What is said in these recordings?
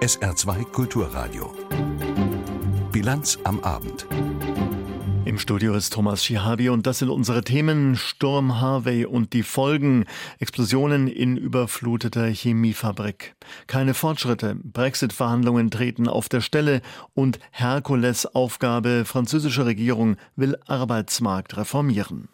SR2 Kulturradio. Bilanz am Abend. Im Studio ist Thomas Schihabi und das sind unsere Themen Sturm Harvey und die Folgen Explosionen in überfluteter Chemiefabrik. Keine Fortschritte, Brexit-Verhandlungen treten auf der Stelle und Herkules Aufgabe französische Regierung will Arbeitsmarkt reformieren.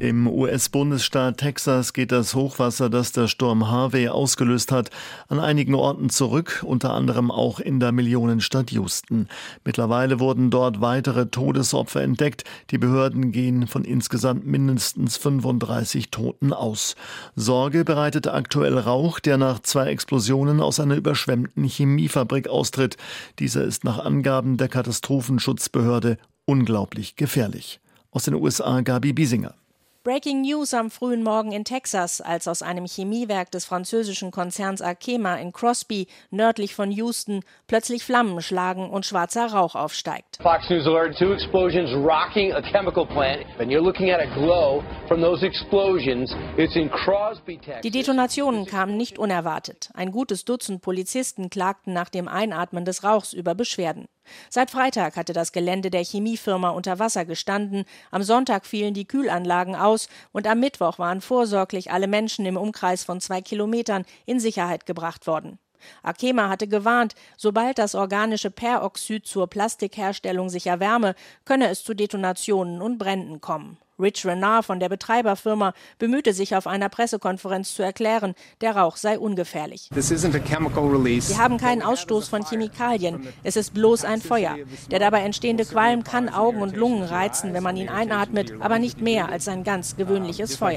Im US-Bundesstaat Texas geht das Hochwasser, das der Sturm Harvey ausgelöst hat, an einigen Orten zurück, unter anderem auch in der Millionenstadt Houston. Mittlerweile wurden dort weitere Todesopfer entdeckt. Die Behörden gehen von insgesamt mindestens 35 Toten aus. Sorge bereitet aktuell Rauch, der nach zwei Explosionen aus einer überschwemmten Chemiefabrik austritt. Dieser ist nach Angaben der Katastrophenschutzbehörde unglaublich gefährlich. Aus den USA Gabi Biesinger. Breaking News am frühen Morgen in Texas, als aus einem Chemiewerk des französischen Konzerns Arkema in Crosby, nördlich von Houston, plötzlich Flammen schlagen und schwarzer Rauch aufsteigt. Fox News alert, two explosions rocking a chemical plant. And you're looking at a glow from those explosions. It's in Crosby, Texas. Die Detonationen kamen nicht unerwartet. Ein gutes Dutzend Polizisten klagten nach dem Einatmen des Rauchs über Beschwerden. Seit Freitag hatte das Gelände der Chemiefirma unter Wasser gestanden, am Sonntag fielen die Kühlanlagen aus und am Mittwoch waren vorsorglich alle Menschen im Umkreis von zwei Kilometern in Sicherheit gebracht worden. Arkema hatte gewarnt, sobald das organische Peroxid zur Plastikherstellung sich erwärme, könne es zu Detonationen und Bränden kommen. Rich Renard von der Betreiberfirma bemühte sich auf einer Pressekonferenz zu erklären, der Rauch sei ungefährlich. Wir haben keinen Ausstoß von Chemikalien. Es ist bloß ein Feuer. Der dabei entstehende Qualm kann Augen und Lungen reizen, wenn man ihn einatmet, aber nicht mehr als ein ganz gewöhnliches Feuer.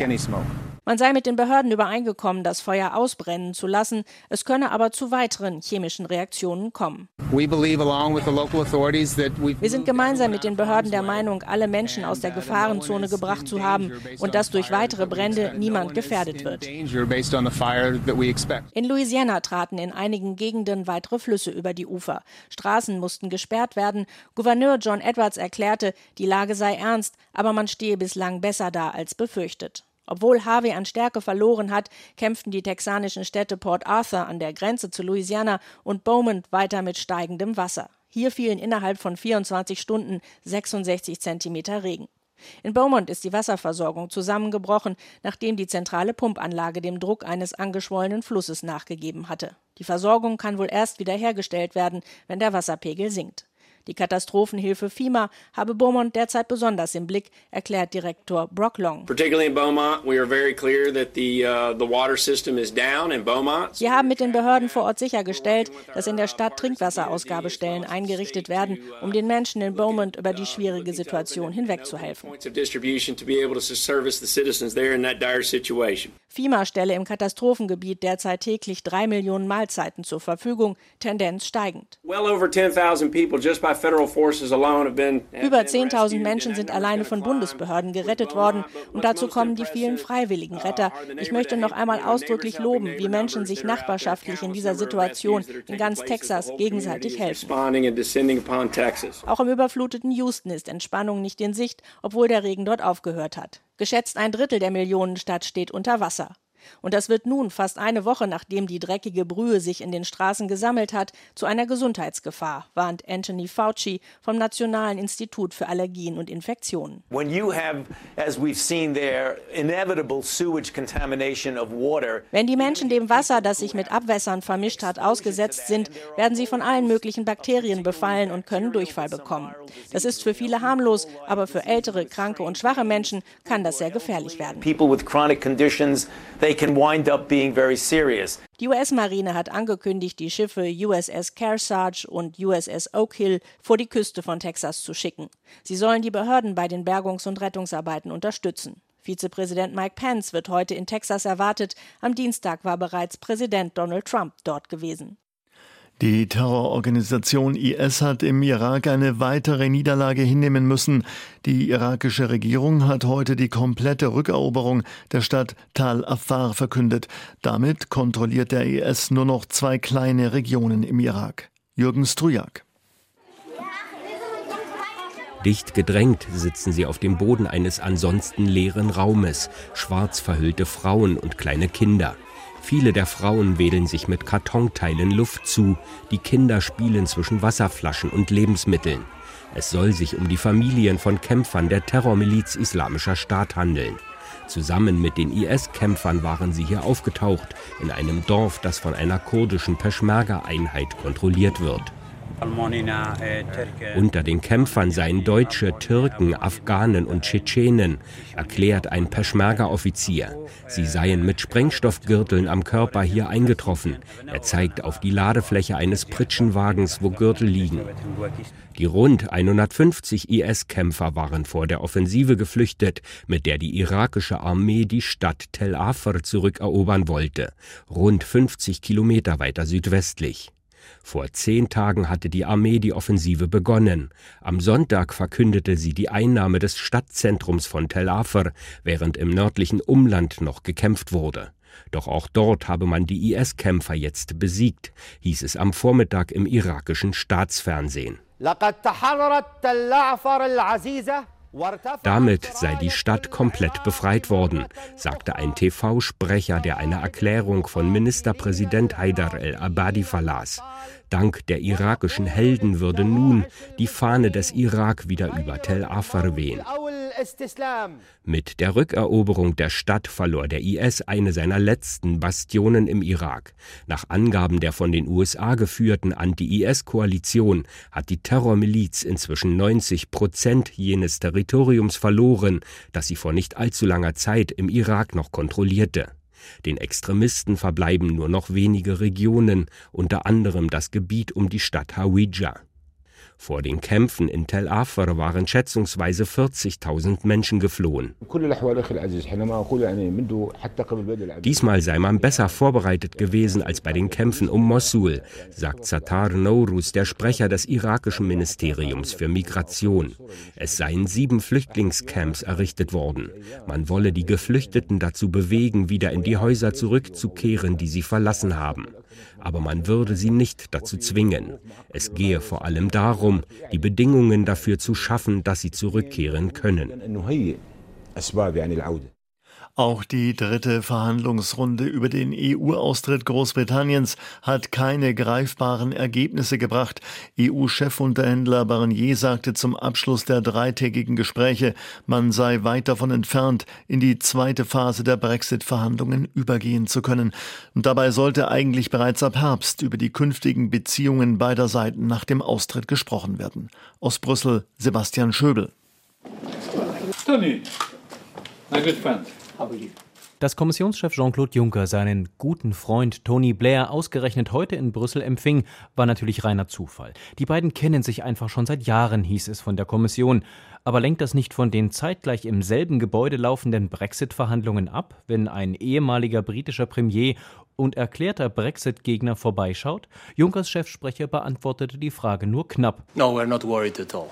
Man sei mit den Behörden übereingekommen, das Feuer ausbrennen zu lassen, es könne aber zu weiteren chemischen Reaktionen kommen. Wir sind gemeinsam mit den Behörden der Meinung, alle Menschen aus der Gefahrenzone gebracht zu haben und dass durch weitere Brände niemand gefährdet wird. In Louisiana traten in einigen Gegenden weitere Flüsse über die Ufer. Straßen mussten gesperrt werden. Gouverneur John Edwards erklärte, die Lage sei ernst, aber man stehe bislang besser da als befürchtet. Obwohl Harvey an Stärke verloren hat, kämpften die texanischen Städte Port Arthur an der Grenze zu Louisiana und Beaumont weiter mit steigendem Wasser. Hier fielen innerhalb von 24 Stunden 66 Zentimeter Regen. In Beaumont ist die Wasserversorgung zusammengebrochen, nachdem die zentrale Pumpanlage dem Druck eines angeschwollenen Flusses nachgegeben hatte. Die Versorgung kann wohl erst wiederhergestellt werden, wenn der Wasserpegel sinkt. Die Katastrophenhilfe FIMA habe Beaumont derzeit besonders im Blick, erklärt Direktor Brock Long. Uh, Wir haben mit den Behörden vor Ort sichergestellt, dass in der Stadt Trinkwasserausgabestellen eingerichtet werden, um den Menschen in Beaumont über die schwierige Situation hinwegzuhelfen. FIMA stelle im Katastrophengebiet derzeit täglich drei Millionen Mahlzeiten zur Verfügung, Tendenz steigend. Well over 10,000 people just by über 10.000 Menschen sind alleine von Bundesbehörden gerettet worden und dazu kommen die vielen freiwilligen Retter. Ich möchte noch einmal ausdrücklich loben, wie Menschen sich nachbarschaftlich in dieser Situation in ganz Texas gegenseitig helfen. Auch im überfluteten Houston ist Entspannung nicht in Sicht, obwohl der Regen dort aufgehört hat. Geschätzt ein Drittel der Millionenstadt steht unter Wasser. Und das wird nun, fast eine Woche nachdem die dreckige Brühe sich in den Straßen gesammelt hat, zu einer Gesundheitsgefahr, warnt Anthony Fauci vom Nationalen Institut für Allergien und Infektionen. Wenn die Menschen dem Wasser, das sich mit Abwässern vermischt hat, ausgesetzt sind, werden sie von allen möglichen Bakterien befallen und können Durchfall bekommen. Das ist für viele harmlos, aber für ältere, kranke und schwache Menschen kann das sehr gefährlich werden. People with chronic conditions, they they can wind up being very serious. Die US-Marine hat angekündigt, die Schiffe USS Kearsarge und USS Oak Hill vor die Küste von Texas zu schicken. Sie sollen die Behörden bei den Bergungs- und Rettungsarbeiten unterstützen. Vizepräsident Mike Pence wird heute in Texas erwartet. Am Dienstag war bereits Präsident Donald Trump dort gewesen. Die Terrororganisation IS hat im Irak eine weitere Niederlage hinnehmen müssen. Die irakische Regierung hat heute die komplette Rückeroberung der Stadt Tal Afar verkündet. Damit kontrolliert der IS nur noch zwei kleine Regionen im Irak. Jürgen Strujak. Dicht gedrängt sitzen sie auf dem Boden eines ansonsten leeren Raumes, schwarz verhüllte Frauen und kleine Kinder. Viele der Frauen wedeln sich mit Kartonteilen Luft zu, die Kinder spielen zwischen Wasserflaschen und Lebensmitteln. Es soll sich um die Familien von Kämpfern der Terrormiliz Islamischer Staat handeln. Zusammen mit den IS-Kämpfern waren sie hier aufgetaucht, in einem Dorf, das von einer kurdischen Peschmerga-Einheit kontrolliert wird. Unter den Kämpfern seien Deutsche, Türken, Afghanen und Tschetschenen, erklärt ein Peschmerga-Offizier. Sie seien mit Sprengstoffgürteln am Körper hier eingetroffen. Er zeigt auf die Ladefläche eines Pritschenwagens, wo Gürtel liegen. Die rund 150 IS-Kämpfer waren vor der Offensive geflüchtet, mit der die irakische Armee die Stadt Tel Afr zurückerobern wollte, rund 50 Kilometer weiter südwestlich. Vor zehn Tagen hatte die Armee die Offensive begonnen. Am Sonntag verkündete sie die Einnahme des Stadtzentrums von Tel Afr, während im nördlichen Umland noch gekämpft wurde. Doch auch dort habe man die IS-Kämpfer jetzt besiegt, hieß es am Vormittag im irakischen Staatsfernsehen. Damit sei die Stadt komplett befreit worden, sagte ein TV-Sprecher, der eine Erklärung von Ministerpräsident Haidar el-Abadi verlas. Dank der irakischen Helden würde nun die Fahne des Irak wieder über Tel Afar wehen. Mit der Rückeroberung der Stadt verlor der IS eine seiner letzten Bastionen im Irak. Nach Angaben der von den USA geführten Anti-IS-Koalition hat die Terrormiliz inzwischen 90 Prozent jenes Territoriums verloren, das sie vor nicht allzu langer Zeit im Irak noch kontrollierte. Den Extremisten verbleiben nur noch wenige Regionen, unter anderem das Gebiet um die Stadt Hawija. Vor den Kämpfen in Tel Afar waren schätzungsweise 40.000 Menschen geflohen. Diesmal sei man besser vorbereitet gewesen als bei den Kämpfen um Mosul, sagt Satar Nouruz, der Sprecher des irakischen Ministeriums für Migration. Es seien sieben Flüchtlingscamps errichtet worden. Man wolle die Geflüchteten dazu bewegen, wieder in die Häuser zurückzukehren, die sie verlassen haben aber man würde sie nicht dazu zwingen. Es gehe vor allem darum, die Bedingungen dafür zu schaffen, dass sie zurückkehren können. Auch die dritte Verhandlungsrunde über den EU-Austritt Großbritanniens hat keine greifbaren Ergebnisse gebracht. EU-Chefunterhändler Barnier sagte zum Abschluss der dreitägigen Gespräche, man sei weit davon entfernt, in die zweite Phase der Brexit-Verhandlungen übergehen zu können. Und dabei sollte eigentlich bereits ab Herbst über die künftigen Beziehungen beider Seiten nach dem Austritt gesprochen werden. Aus Brüssel Sebastian Schöbel. Tony, my good friend. Dass Kommissionschef Jean-Claude Juncker seinen guten Freund Tony Blair ausgerechnet heute in Brüssel empfing, war natürlich reiner Zufall. Die beiden kennen sich einfach schon seit Jahren, hieß es von der Kommission. Aber lenkt das nicht von den zeitgleich im selben Gebäude laufenden Brexit-Verhandlungen ab, wenn ein ehemaliger britischer Premier und erklärter Brexit-Gegner vorbeischaut? Junkers Chefsprecher beantwortete die Frage nur knapp. No, we're not worried at all.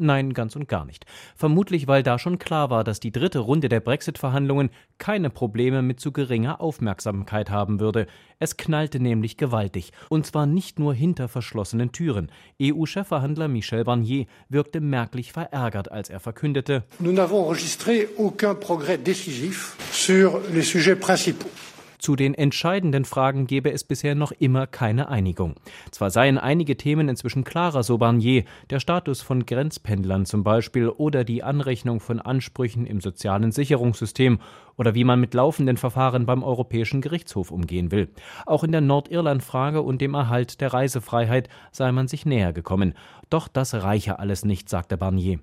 Nein, ganz und gar nicht. Vermutlich, weil da schon klar war, dass die dritte Runde der Brexit-Verhandlungen keine Probleme mit zu geringer Aufmerksamkeit haben würde. Es knallte nämlich gewaltig. Und zwar nicht nur hinter verschlossenen Türen. EU-Chefverhandler Michel Barnier wirkte merklich verärgert, als er verkündete: Nous n'avons enregistré aucun progrès décisif sur les sujets principaux. Zu den entscheidenden Fragen gebe es bisher noch immer keine Einigung. Zwar seien einige Themen inzwischen klarer, so Barnier, der Status von Grenzpendlern zum Beispiel oder die Anrechnung von Ansprüchen im sozialen Sicherungssystem oder wie man mit laufenden Verfahren beim Europäischen Gerichtshof umgehen will. Auch in der Nordirland-Frage und dem Erhalt der Reisefreiheit sei man sich näher gekommen. Doch das reiche alles nicht, sagte Barnier.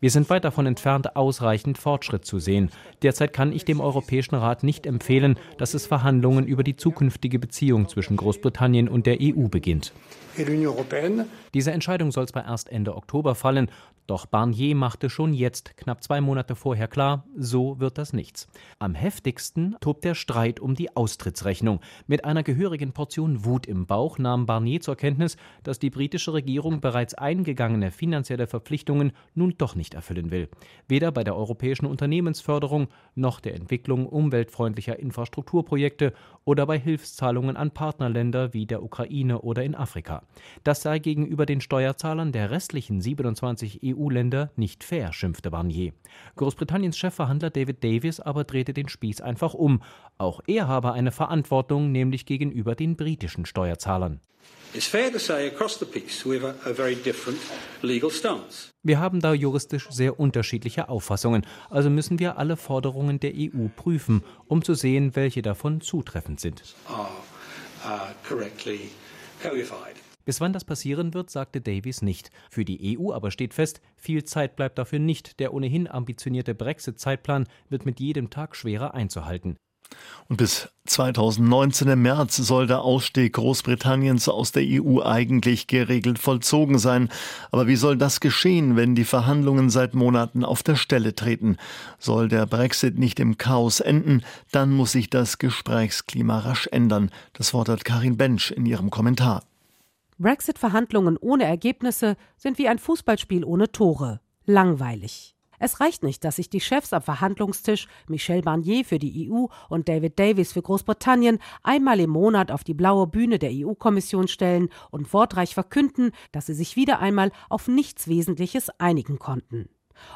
Wir sind weit davon entfernt, ausreichend Fortschritt zu sehen. Derzeit kann ich dem Europäischen Rat nicht empfehlen, dass es Verhandlungen über die zukünftige Beziehung zwischen Großbritannien und der EU beginnt. Diese Entscheidung soll zwar erst Ende Oktober fallen, Doch Barnier machte schon jetzt, knapp zwei Monate vorher klar, so wird das nichts. Am heftigsten tobt der Streit um die Austrittsrechnung. Mit einer gehörigen Portion Wut im Bauch nahm Barnier zur Kenntnis, dass die britische Regierung bereits eingegangene finanzielle Verpflichtungen nun doch nicht erfüllen will. Weder bei der europäischen Unternehmensförderung noch der Entwicklung umweltfreundlicher Infrastrukturprojekte oder bei Hilfszahlungen an Partnerländer wie der Ukraine oder in Afrika. Das sei gegenüber den Steuerzahlern der restlichen 27 EU-Länder nicht fair, schimpfte Barnier. Großbritanniens Chefverhandler David Davis aber drehte den Spieß einfach um. Auch er habe eine Verantwortung, nämlich gegenüber den britischen Steuerzahlern. Wir haben da juristisch sehr unterschiedliche Auffassungen, also müssen wir alle Forderungen der EU prüfen, um zu sehen, welche davon zutreffend sind. Uh, Bis wann das passieren wird, sagte Davies nicht. Für die EU aber steht fest, viel Zeit bleibt dafür nicht. Der ohnehin ambitionierte Brexit-Zeitplan wird mit jedem Tag schwerer einzuhalten. Und bis 2019 im März soll der Ausstieg Großbritanniens aus der EU eigentlich geregelt vollzogen sein. Aber wie soll das geschehen, wenn die Verhandlungen seit Monaten auf der Stelle treten? Soll der Brexit nicht im Chaos enden, dann muss sich das Gesprächsklima rasch ändern. Das Wort hat Karin Bench in ihrem Kommentar. Brexit-Verhandlungen ohne Ergebnisse sind wie ein Fußballspiel ohne Tore. Langweilig. Es reicht nicht, dass sich die Chefs am Verhandlungstisch, Michel Barnier für die EU und David Davis für Großbritannien, einmal im Monat auf die blaue Bühne der EU-Kommission stellen und wortreich verkünden, dass sie sich wieder einmal auf nichts Wesentliches einigen konnten.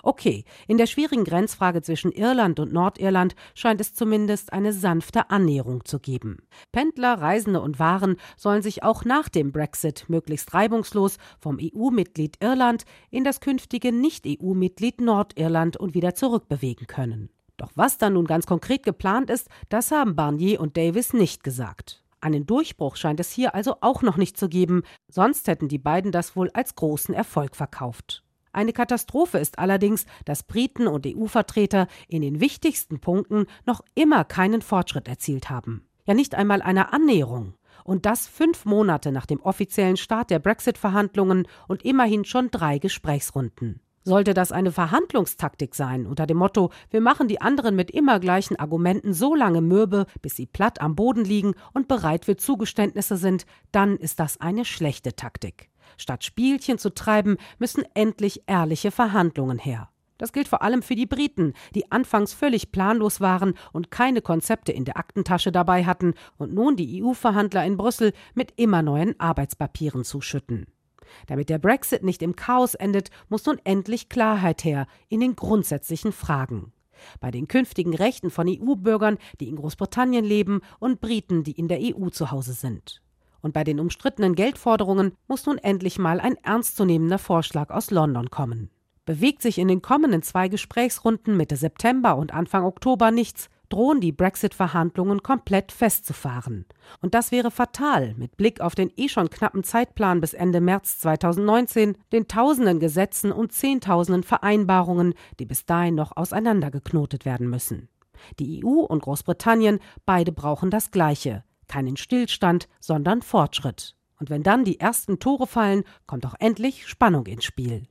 Okay, in der schwierigen Grenzfrage zwischen Irland und Nordirland scheint es zumindest eine sanfte Annäherung zu geben. Pendler, Reisende und Waren sollen sich auch nach dem Brexit möglichst reibungslos vom EU-Mitglied Irland in das künftige Nicht-EU-Mitglied Nordirland und wieder zurückbewegen können. Doch was da nun ganz konkret geplant ist, das haben Barnier und Davis nicht gesagt. Einen Durchbruch scheint es hier also auch noch nicht zu geben, sonst hätten die beiden das wohl als großen Erfolg verkauft. Eine Katastrophe ist allerdings, dass Briten und EU-Vertreter in den wichtigsten Punkten noch immer keinen Fortschritt erzielt haben. Ja, nicht einmal eine Annäherung. Und das fünf Monate nach dem offiziellen Start der Brexit-Verhandlungen und immerhin schon drei Gesprächsrunden. Sollte das eine Verhandlungstaktik sein, unter dem Motto, wir machen die anderen mit immer gleichen Argumenten so lange mürbe, bis sie platt am Boden liegen und bereit für Zugeständnisse sind, dann ist das eine schlechte Taktik. Statt Spielchen zu treiben, müssen endlich ehrliche Verhandlungen her. Das gilt vor allem für die Briten, die anfangs völlig planlos waren und keine Konzepte in der Aktentasche dabei hatten und nun die EU-Verhandler in Brüssel mit immer neuen Arbeitspapieren zuschütten. Damit der Brexit nicht im Chaos endet, muss nun endlich Klarheit her in den grundsätzlichen Fragen. Bei den künftigen Rechten von EU-Bürgern, die in Großbritannien leben, und Briten, die in der EU zu Hause sind. Und bei den umstrittenen Geldforderungen muss nun endlich mal ein ernstzunehmender Vorschlag aus London kommen. Bewegt sich in den kommenden zwei Gesprächsrunden Mitte September und Anfang Oktober nichts, drohen die Brexit-Verhandlungen komplett festzufahren. Und das wäre fatal mit Blick auf den eh schon knappen Zeitplan bis Ende März 2019, den tausenden Gesetzen und zehntausenden Vereinbarungen, die bis dahin noch auseinandergeknotet werden müssen. Die EU und Großbritannien beide brauchen das Gleiche, keinen Stillstand, sondern Fortschritt. Und wenn dann die ersten Tore fallen, kommt auch endlich Spannung ins Spiel.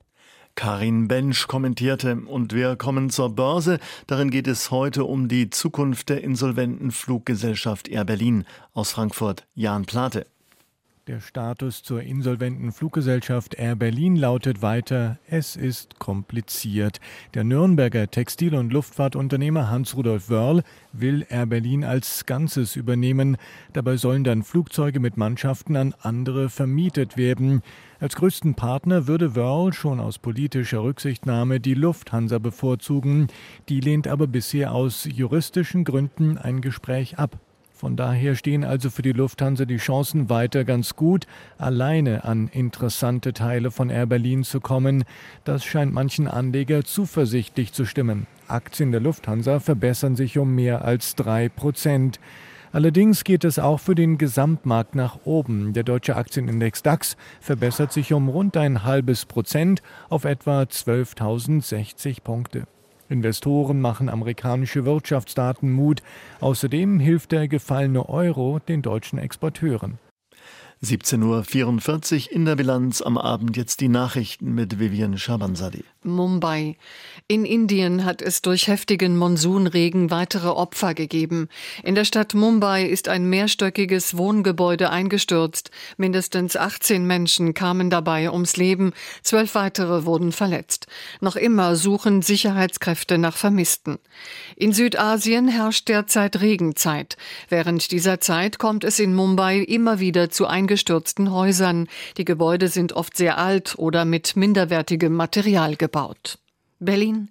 Karin Bensch kommentierte und wir kommen zur Börse. Darin geht es heute um die Zukunft der insolventen Fluggesellschaft Air Berlin aus Frankfurt. Jan Plate. Der Status zur insolventen Fluggesellschaft Air Berlin lautet weiter, es ist kompliziert. Der Nürnberger Textil- und Luftfahrtunternehmer Hans-Rudolf Wörl will Air Berlin als Ganzes übernehmen. Dabei sollen dann Flugzeuge mit Mannschaften an andere vermietet werden. Als größten Partner würde Wörl schon aus politischer Rücksichtnahme die Lufthansa bevorzugen. Die lehnt aber bisher aus juristischen Gründen ein Gespräch ab. Von daher stehen also für die Lufthansa die Chancen weiter ganz gut, alleine an interessante Teile von Air Berlin zu kommen. Das scheint manchen Anleger zuversichtlich zu stimmen. Aktien der Lufthansa verbessern sich um mehr als drei Prozent. Allerdings geht es auch für den Gesamtmarkt nach oben. Der deutsche Aktienindex DAX verbessert sich um rund ein halbes Prozent auf etwa 12.060 Punkte. Investoren machen amerikanische Wirtschaftsdaten Mut. Außerdem hilft der gefallene Euro den deutschen Exporteuren. 17.44 Uhr in der Bilanz am Abend jetzt die Nachrichten mit Vivian Schabanzadi. Mumbai. In Indien hat es durch heftigen Monsunregen weitere Opfer gegeben. In der Stadt Mumbai ist ein mehrstöckiges Wohngebäude eingestürzt. Mindestens 18 Menschen kamen dabei ums Leben, zwölf weitere wurden verletzt. Noch immer suchen Sicherheitskräfte nach Vermissten. In Südasien herrscht derzeit Regenzeit. Während dieser Zeit kommt es in Mumbai immer wieder zu eingestürzten Häusern. Die Gebäude sind oft sehr alt oder mit minderwertigem Material gebaut gebaut. Berlin.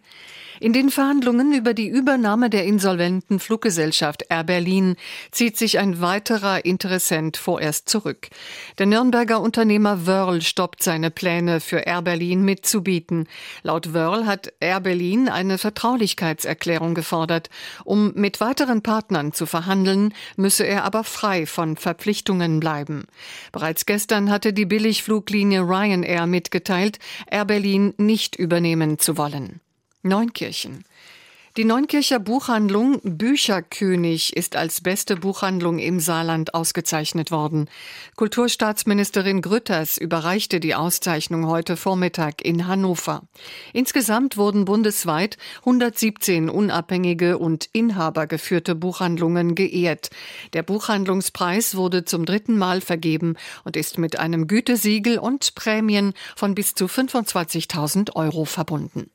In den Verhandlungen über die Übernahme der insolventen Fluggesellschaft Air Berlin zieht sich ein weiterer Interessent vorerst zurück. Der Nürnberger Unternehmer Wörl stoppt seine Pläne für Air Berlin mitzubieten. Laut Wörl hat Air Berlin eine Vertraulichkeitserklärung gefordert. Um mit weiteren Partnern zu verhandeln, müsse er aber frei von Verpflichtungen bleiben. Bereits gestern hatte die Billigfluglinie Ryanair mitgeteilt, Air Berlin nicht übernehmen zu wollen. Neunkirchen. Die Neunkircher Buchhandlung Bücherkönig ist als beste Buchhandlung im Saarland ausgezeichnet worden. Kulturstaatsministerin Grütters überreichte die Auszeichnung heute Vormittag in Hannover. Insgesamt wurden bundesweit 117 unabhängige und inhabergeführte Buchhandlungen geehrt. Der Buchhandlungspreis wurde zum dritten Mal vergeben und ist mit einem Gütesiegel und Prämien von bis zu 25.000 Euro verbunden.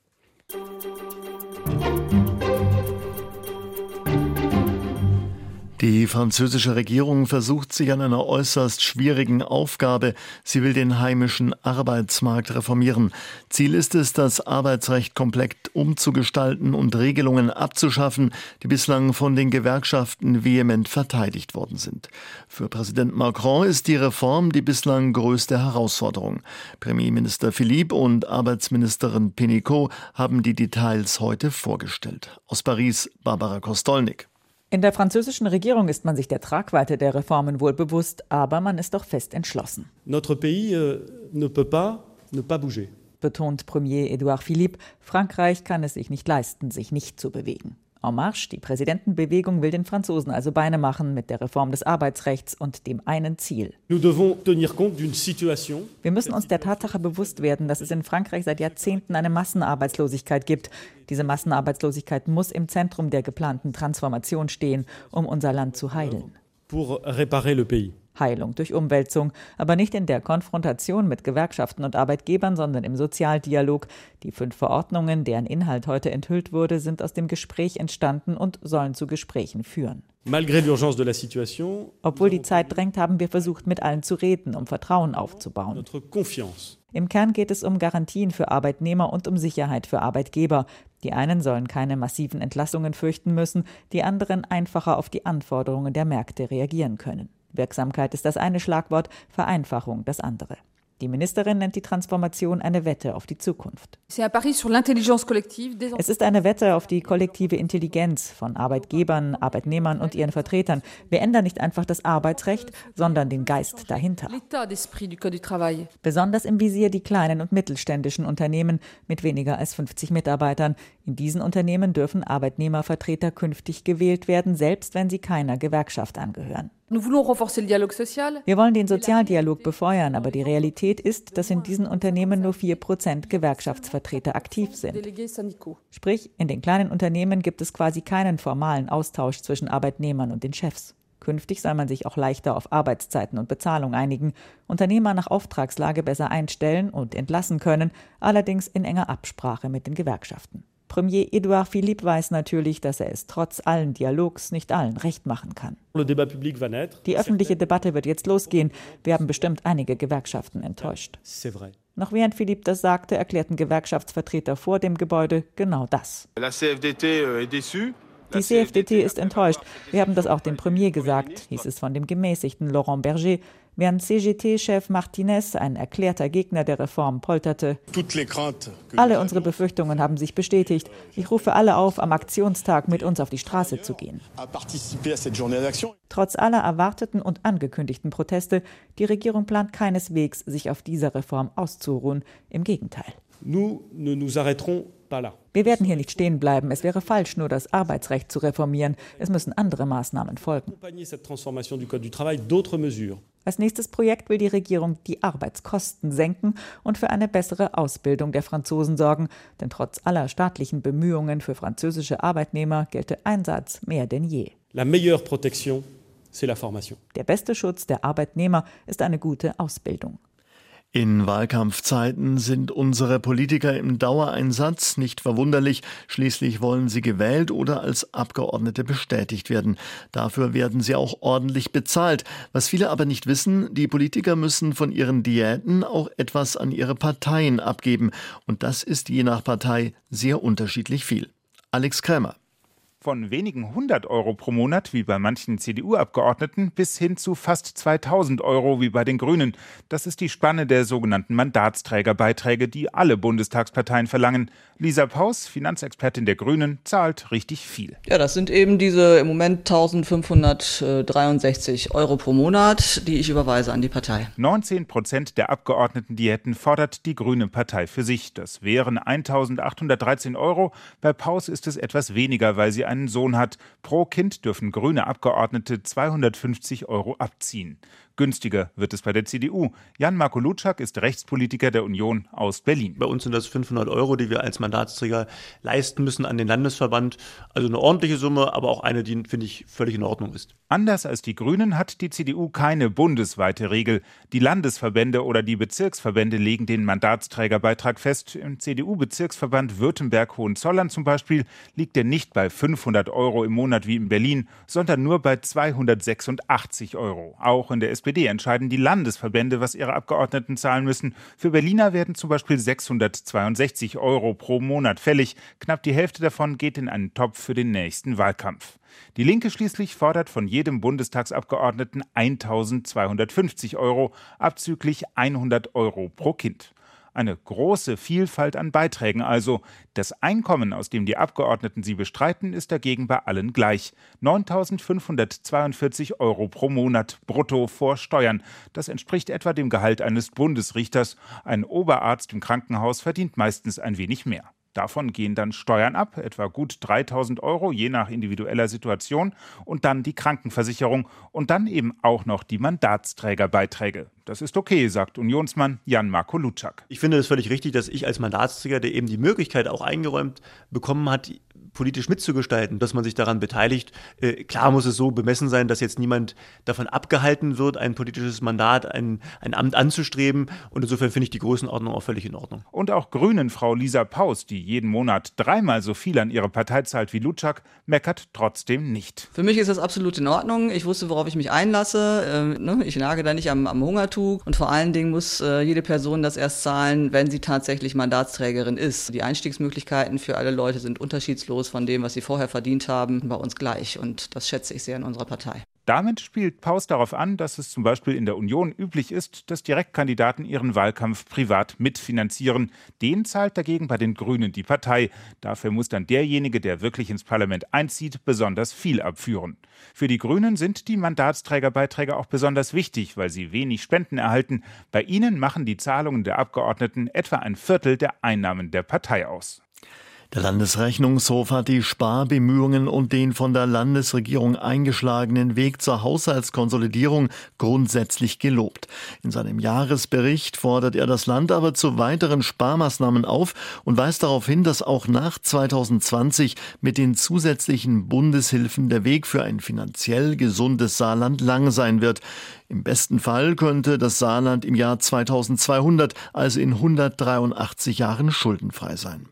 Die französische Regierung versucht sich an einer äußerst schwierigen Aufgabe. Sie will den heimischen Arbeitsmarkt reformieren. Ziel ist es, das Arbeitsrecht komplett umzugestalten und Regelungen abzuschaffen, die bislang von den Gewerkschaften vehement verteidigt worden sind. Für Präsident Macron ist die Reform die bislang größte Herausforderung. Premierminister Philippe und Arbeitsministerin Pénicaud haben die Details heute vorgestellt. Aus Paris Barbara Kostolnik. In der französischen Regierung ist man sich der Tragweite der Reformen wohl bewusst, aber man ist doch fest entschlossen. Notre pays euh, ne peut pas ne pas bouger. Betont Premier Edouard Philippe, Frankreich kann es sich nicht leisten, sich nicht zu bewegen. En Marche, die Präsidentenbewegung, will den Franzosen also Beine machen mit der Reform des Arbeitsrechts und dem einen Ziel. Wir müssen uns der Tatsache bewusst werden, dass es in Frankreich seit Jahrzehnten eine Massenarbeitslosigkeit gibt. Diese Massenarbeitslosigkeit muss im Zentrum der geplanten Transformation stehen, um unser Land zu heilen. Pour réparer le pays. Heilung durch Umwälzung, aber nicht in der Konfrontation mit Gewerkschaften und Arbeitgebern, sondern im Sozialdialog. Die fünf Verordnungen, deren Inhalt heute enthüllt wurde, sind aus dem Gespräch entstanden und sollen zu Gesprächen führen. Obwohl die Zeit drängt, haben wir versucht, mit allen zu reden, um Vertrauen aufzubauen. Im Kern geht es um Garantien für Arbeitnehmer und um Sicherheit für Arbeitgeber. Die einen sollen keine massiven Entlassungen fürchten müssen, die anderen einfacher auf die Anforderungen der Märkte reagieren können. Wirksamkeit ist das eine Schlagwort, Vereinfachung das andere. Die Ministerin nennt die Transformation eine Wette auf die Zukunft. Es ist eine Wette auf die kollektive Intelligenz von Arbeitgebern, Arbeitnehmern und ihren Vertretern. Wir ändern nicht einfach das Arbeitsrecht, sondern den Geist dahinter. Besonders im Visier die kleinen und mittelständischen Unternehmen mit weniger als 50 Mitarbeitern. In diesen Unternehmen dürfen Arbeitnehmervertreter künftig gewählt werden, selbst wenn sie keiner Gewerkschaft angehören. Wir wollen den Sozialdialog befeuern, aber die Realität ist, dass in diesen Unternehmen nur 4% Gewerkschaftsvertreter aktiv sind. Sprich, in den kleinen Unternehmen gibt es quasi keinen formalen Austausch zwischen Arbeitnehmern und den Chefs. Künftig soll man sich auch leichter auf Arbeitszeiten und Bezahlung einigen, Unternehmer nach Auftragslage besser einstellen und entlassen können, allerdings in enger Absprache mit den Gewerkschaften. Premier Edouard Philippe weiß natürlich, dass er es trotz allen Dialogs nicht allen recht machen kann. Die öffentliche Debatte wird jetzt losgehen. Wir haben bestimmt einige Gewerkschaften enttäuscht. Noch während Philippe das sagte, erklärten Gewerkschaftsvertreter vor dem Gebäude genau das. Euh, Die CFDT ist enttäuscht. Wir haben das auch dem Premier gesagt, hieß es von dem gemäßigten Laurent Berger, während CGT-Chef Martinez, ein erklärter Gegner der Reform, polterte. Alle unsere Befürchtungen haben sich bestätigt. Ich rufe alle auf, am Aktionstag mit uns auf die Straße zu gehen. Trotz aller erwarteten und angekündigten Proteste, die Regierung plant keineswegs, sich auf dieser Reform auszuruhen. Im Gegenteil. Nous ne nous arrêterons wir werden hier nicht stehen bleiben. Es wäre falsch, nur das Arbeitsrecht zu reformieren. Es müssen andere Maßnahmen folgen. Als nächstes Projekt will die Regierung die Arbeitskosten senken und für eine bessere Ausbildung der Franzosen sorgen. Denn trotz aller staatlichen Bemühungen für französische Arbeitnehmer gelte Einsatz mehr denn je. La meilleure protection, c'est la formation. Der beste Schutz der Arbeitnehmer ist eine gute Ausbildung. In Wahlkampfzeiten sind unsere Politiker im Dauereinsatz, nicht verwunderlich, schließlich wollen sie gewählt oder als Abgeordnete bestätigt werden. Dafür werden sie auch ordentlich bezahlt. Was viele aber nicht wissen, die Politiker müssen von ihren Diäten auch etwas an ihre Parteien abgeben. Und das ist je nach Partei sehr unterschiedlich viel. Alex Krämer von wenigen hundert Euro pro Monat wie bei manchen CDU-Abgeordneten bis hin zu fast 2000 Euro wie bei den Grünen. Das ist die Spanne der sogenannten Mandatsträgerbeiträge, die alle Bundestagsparteien verlangen. Lisa Paus, Finanzexpertin der Grünen, zahlt richtig viel. Ja, das sind eben diese im Moment 1563 Euro pro Monat, die ich überweise an die Partei. 19 Prozent der Abgeordnetendiäten fordert die Grüne Partei für sich. Das wären 1813 Euro. Bei Paus ist es etwas weniger, weil sie einen Sohn hat. Pro Kind dürfen grüne Abgeordnete 250 Euro abziehen. Günstiger wird es bei der CDU. Jan-Marco Lutschak ist Rechtspolitiker der Union aus Berlin. Bei uns sind das 500 Euro, die wir als Mandatsträger leisten müssen an den Landesverband. Also eine ordentliche Summe, aber auch eine, die, finde ich, völlig in Ordnung ist. Anders als die Grünen hat die CDU keine bundesweite Regel. Die Landesverbände oder die Bezirksverbände legen den Mandatsträgerbeitrag fest. Im CDU-Bezirksverband Württemberg-Hohenzollern zum Beispiel liegt er nicht bei 500 Euro im Monat wie in Berlin, sondern nur bei 286 Euro. Auch in der SPD SPD entscheiden die Landesverbände, was ihre Abgeordneten zahlen müssen. Für Berliner werden zum Beispiel 662 Euro pro Monat fällig. Knapp die Hälfte davon geht in einen Topf für den nächsten Wahlkampf. Die Linke schließlich fordert von jedem Bundestagsabgeordneten 1250 Euro, abzüglich 100 Euro pro Kind. Eine große Vielfalt an Beiträgen also. Das Einkommen, aus dem die Abgeordneten sie bestreiten, ist dagegen bei allen gleich. 9.542 Euro pro Monat brutto vor Steuern. Das entspricht etwa dem Gehalt eines Bundesrichters. Ein Oberarzt im Krankenhaus verdient meistens ein wenig mehr. Davon gehen dann Steuern ab, etwa gut 3000 Euro, je nach individueller Situation, und dann die Krankenversicherung und dann eben auch noch die Mandatsträgerbeiträge. Das ist okay, sagt Unionsmann Jan-Marco Lutschak. Ich finde es völlig richtig, dass ich als Mandatsträger, der eben die Möglichkeit auch eingeräumt bekommen hat, politisch mitzugestalten, dass man sich daran beteiligt. Äh, klar muss es so bemessen sein, dass jetzt niemand davon abgehalten wird, ein politisches Mandat, ein, ein Amt anzustreben. Und insofern finde ich die Größenordnung auch völlig in Ordnung. Und auch Grünen Frau Lisa Paus, die jeden Monat dreimal so viel an ihre Partei zahlt wie Lutschak, meckert trotzdem nicht. Für mich ist das absolut in Ordnung. Ich wusste, worauf ich mich einlasse. Ähm, ne? Ich nage da nicht am, am Hungertuch. Und vor allen Dingen muss äh, jede Person das erst zahlen, wenn sie tatsächlich Mandatsträgerin ist. Die Einstiegsmöglichkeiten für alle Leute sind unterschiedslos Bonus von dem, was sie vorher verdient haben, bei uns gleich. Und das schätze ich sehr in unserer Partei. Damit spielt Paus darauf an, dass es zum Beispiel in der Union üblich ist, dass Direktkandidaten ihren Wahlkampf privat mitfinanzieren. Den zahlt dagegen bei den Grünen die Partei. Dafür muss dann derjenige, der wirklich ins Parlament einzieht, besonders viel abführen. Für die Grünen sind die Mandatsträgerbeiträge auch besonders wichtig, weil sie wenig Spenden erhalten. Bei ihnen machen die Zahlungen der Abgeordneten etwa ein Viertel der Einnahmen der Partei aus. Der Landesrechnungshof hat die Sparbemühungen und den von der Landesregierung eingeschlagenen Weg zur Haushaltskonsolidierung grundsätzlich gelobt. In seinem Jahresbericht fordert er das Land aber zu weiteren Sparmaßnahmen auf und weist darauf hin, dass auch nach 2020 mit den zusätzlichen Bundeshilfen der Weg für ein finanziell gesundes Saarland lang sein wird. Im besten Fall könnte das Saarland im Jahr 2200, also in 183 Jahren, schuldenfrei sein.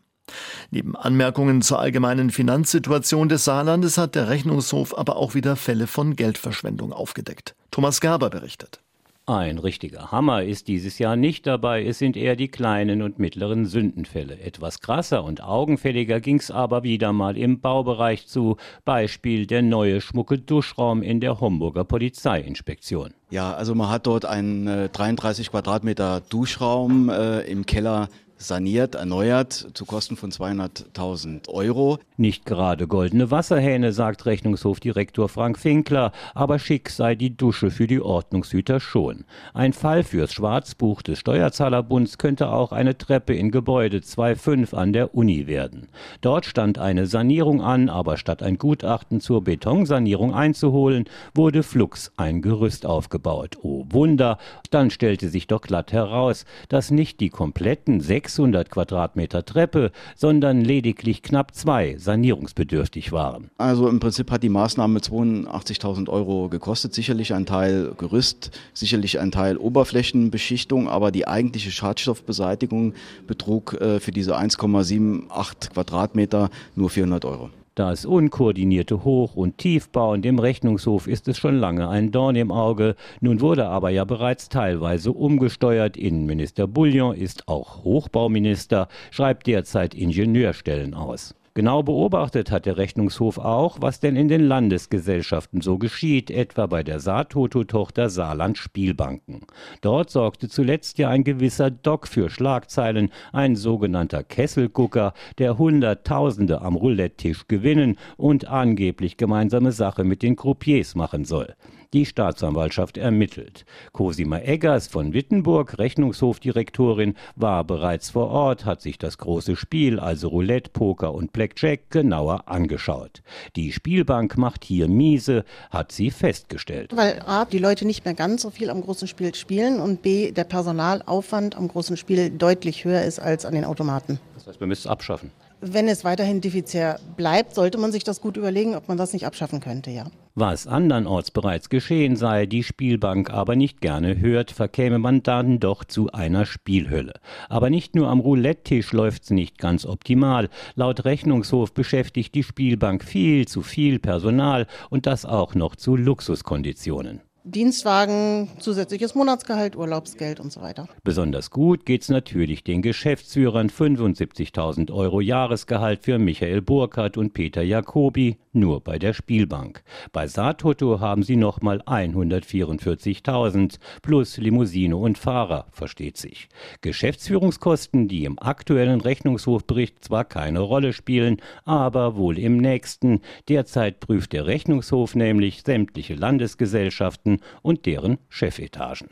Neben Anmerkungen zur allgemeinen Finanzsituation des Saarlandes hat der Rechnungshof aber auch wieder Fälle von Geldverschwendung aufgedeckt. Thomas Gerber berichtet. Ein richtiger Hammer ist dieses Jahr nicht dabei, es sind eher die kleinen und mittleren Sündenfälle. Etwas krasser und augenfälliger ging's aber wieder mal im Baubereich zu, Beispiel der neue schmucke Duschraum in der Homburger Polizeiinspektion. Ja, also man hat dort einen äh, 33 Quadratmeter Duschraum äh, im Keller saniert, erneuert zu Kosten von 200.000 Euro. Nicht gerade goldene Wasserhähne, sagt Rechnungshofdirektor Frank Finkler, aber schick sei die Dusche für die Ordnungshüter schon. Ein Fall fürs Schwarzbuch des Steuerzahlerbunds könnte auch eine Treppe in Gebäude 2.5 an der Uni werden. Dort stand eine Sanierung an, aber statt ein Gutachten zur Betonsanierung einzuholen, wurde flugs ein Gerüst aufgebaut. Oh Wunder, dann stellte sich doch glatt heraus, dass nicht die kompletten 600 Quadratmeter Treppe, sondern lediglich knapp zwei sanierungsbedürftig waren. Also im Prinzip hat die Maßnahme 82.000 Euro gekostet. Sicherlich ein Teil Gerüst, sicherlich ein Teil Oberflächenbeschichtung, aber die eigentliche Schadstoffbeseitigung betrug äh, für diese 1,78 Quadratmeter nur 400 Euro. Das unkoordinierte Hoch- und Tiefbauen dem Rechnungshof ist es schon lange ein Dorn im Auge. Nun wurde aber ja bereits teilweise umgesteuert. Innenminister Bouillon ist auch Hochbauminister, schreibt derzeit Ingenieurstellen aus. Genau beobachtet hat der Rechnungshof auch, was denn in den Landesgesellschaften so geschieht, etwa bei der Saartoto-Tochter Saarland Spielbanken. Dort sorgte zuletzt ja ein gewisser Doc für Schlagzeilen, ein sogenannter Kesselgucker, der Hunderttausende am Roulette-Tisch gewinnen und angeblich gemeinsame Sache mit den Croupiers machen soll. Die Staatsanwaltschaft ermittelt. Cosima Eggers von Wittenburg, Rechnungshofdirektorin, war bereits vor Ort, hat sich das große Spiel, also Roulette, Poker und Blackjack, genauer angeschaut. Die Spielbank macht hier miese, hat sie festgestellt. Weil A, die Leute nicht mehr ganz so viel am großen Spiel spielen und B, der Personalaufwand am großen Spiel deutlich höher ist als an den Automaten. Das heißt, wir müssen es abschaffen. Wenn es weiterhin defizitär bleibt, sollte man sich das gut überlegen, ob man das nicht abschaffen könnte, ja. Was andernorts bereits geschehen sei, die Spielbank aber nicht gerne hört, verkäme man dann doch zu einer Spielhölle. Aber nicht nur am Roulette-Tisch läuft's nicht ganz optimal. Laut Rechnungshof beschäftigt die Spielbank viel zu viel Personal und das auch noch zu Luxuskonditionen. Dienstwagen, zusätzliches Monatsgehalt, Urlaubsgeld und so weiter. Besonders gut geht's natürlich den Geschäftsführern 75.000 Euro Jahresgehalt für Michael Burkhardt und Peter Jacobi nur bei der Spielbank. Bei Saartoto haben sie nochmal 144.000 plus Limousine und Fahrer, versteht sich. Geschäftsführungskosten, die im aktuellen Rechnungshofbericht zwar keine Rolle spielen, aber wohl im nächsten. Derzeit prüft der Rechnungshof nämlich sämtliche Landesgesellschaften und deren Chefetagen.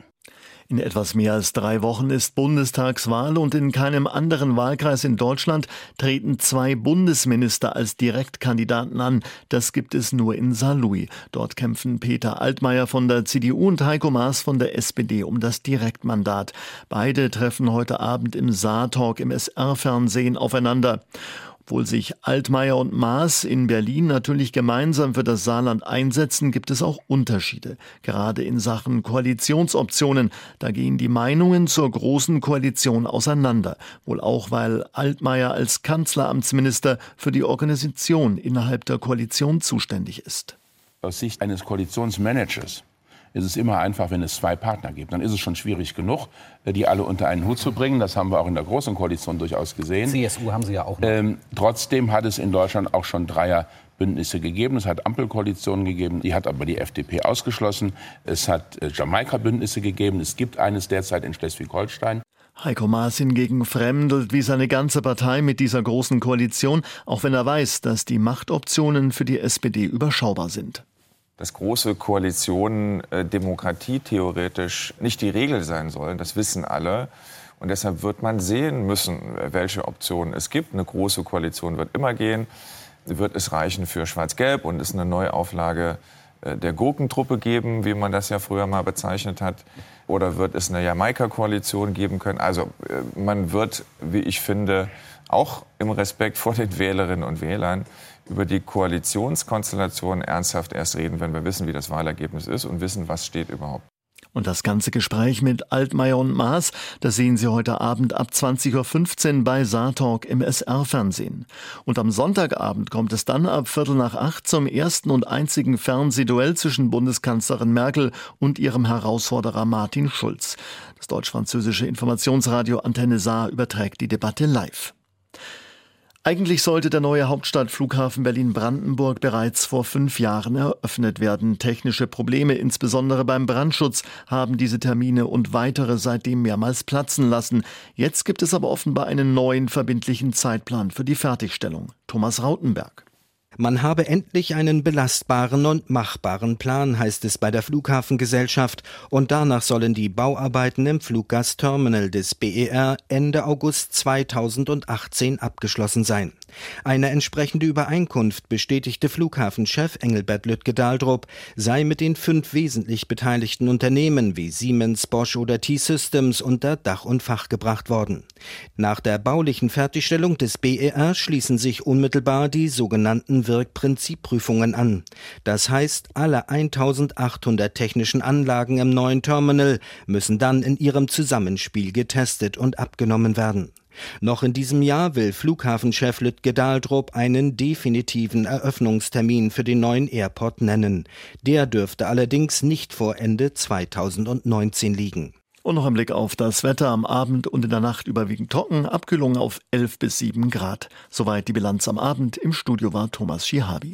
In etwas mehr als drei Wochen ist Bundestagswahl und in keinem anderen Wahlkreis in Deutschland treten zwei Bundesminister als Direktkandidaten an. Das gibt es nur in Saarlouis. Dort kämpfen Peter Altmaier von der CDU und Heiko Maas von der SPD um das Direktmandat. Beide treffen heute Abend im Saartalk im SR-Fernsehen aufeinander. Obwohl sich Altmaier und Maas in Berlin natürlich gemeinsam für das Saarland einsetzen, gibt es auch Unterschiede. Gerade in Sachen Koalitionsoptionen. Da gehen die Meinungen zur großen Koalition auseinander. Wohl auch, weil Altmaier als Kanzleramtsminister für die Organisation innerhalb der Koalition zuständig ist. Aus Sicht eines Koalitionsmanagers ist es immer einfach, wenn es zwei Partner gibt. Dann ist es schon schwierig genug, äh, die alle unter einen Hut zu bringen. Das haben wir auch in der Großen Koalition durchaus gesehen. CSU haben Sie ja auch. Ähm, trotzdem hat es in Deutschland auch schon Dreier Bündnisse gegeben. Es hat Ampelkoalitionen gegeben, die hat aber die FDP ausgeschlossen. Es hat äh, Jamaika-Bündnisse gegeben. Es gibt eines derzeit in Schleswig-Holstein. Heiko Maas hingegen fremdelt wie seine ganze Partei mit dieser großen Koalition, auch wenn er weiß, dass die Machtoptionen für die SPD überschaubar sind dass große Koalitionen äh, Demokratie theoretisch nicht die Regel sein sollen. Das wissen alle. Und deshalb wird man sehen müssen, welche Optionen es gibt. Eine große Koalition wird immer gehen. Wird es reichen für Schwarz-Gelb und es eine Neuauflage äh, der Gurkentruppe geben, wie man das ja früher mal bezeichnet hat? Oder wird es eine Jamaika-Koalition geben können? Also äh, man wird, wie ich finde, auch im Respekt vor den Wählerinnen und Wählern über die Koalitionskonstellation ernsthaft erst reden, wenn wir wissen, wie das Wahlergebnis ist und wissen, was steht überhaupt. Und das ganze Gespräch mit Altmaier und Maas, das sehen Sie heute Abend ab 20.15 Uhr bei Saartalk im SR-Fernsehen. Und am Sonntagabend kommt es dann ab Viertel nach acht zum ersten und einzigen Fernsehduell zwischen Bundeskanzlerin Merkel und ihrem Herausforderer Martin Schulz. Das deutsch-französische Informationsradio Antenne Saar überträgt die Debatte live. Eigentlich sollte der neue Hauptstadtflughafen Berlin-Brandenburg bereits vor fünf Jahren eröffnet werden. Technische Probleme, insbesondere beim Brandschutz, haben diese Termine und weitere seitdem mehrmals platzen lassen. Jetzt gibt es aber offenbar einen neuen verbindlichen Zeitplan für die Fertigstellung. Thomas Rautenberg. Man habe endlich einen belastbaren und machbaren Plan, heißt es bei der Flughafengesellschaft, und danach sollen die Bauarbeiten im Fluggastterminal des BER Ende August 2018 abgeschlossen sein. Eine entsprechende Übereinkunft bestätigte Flughafenchef Engelbert Lüttke-Dahldrup, sei mit den fünf wesentlich beteiligten Unternehmen wie Siemens, Bosch oder T-Systems unter Dach und Fach gebracht worden. Nach der baulichen Fertigstellung des BER schließen sich unmittelbar die sogenannten Wirkprinzipprüfungen an. Das heißt, alle 1800 technischen Anlagen im neuen Terminal müssen dann in ihrem Zusammenspiel getestet und abgenommen werden. Noch in diesem Jahr will Flughafenchef Lütke Dahldrup einen definitiven Eröffnungstermin für den neuen Airport nennen. Der dürfte allerdings nicht vor Ende 2019 liegen. Und noch ein Blick auf das Wetter am Abend und in der Nacht überwiegend trocken, Abkühlung auf 11 bis 7 Grad. Soweit die Bilanz am Abend. Im Studio war Thomas Schihabi.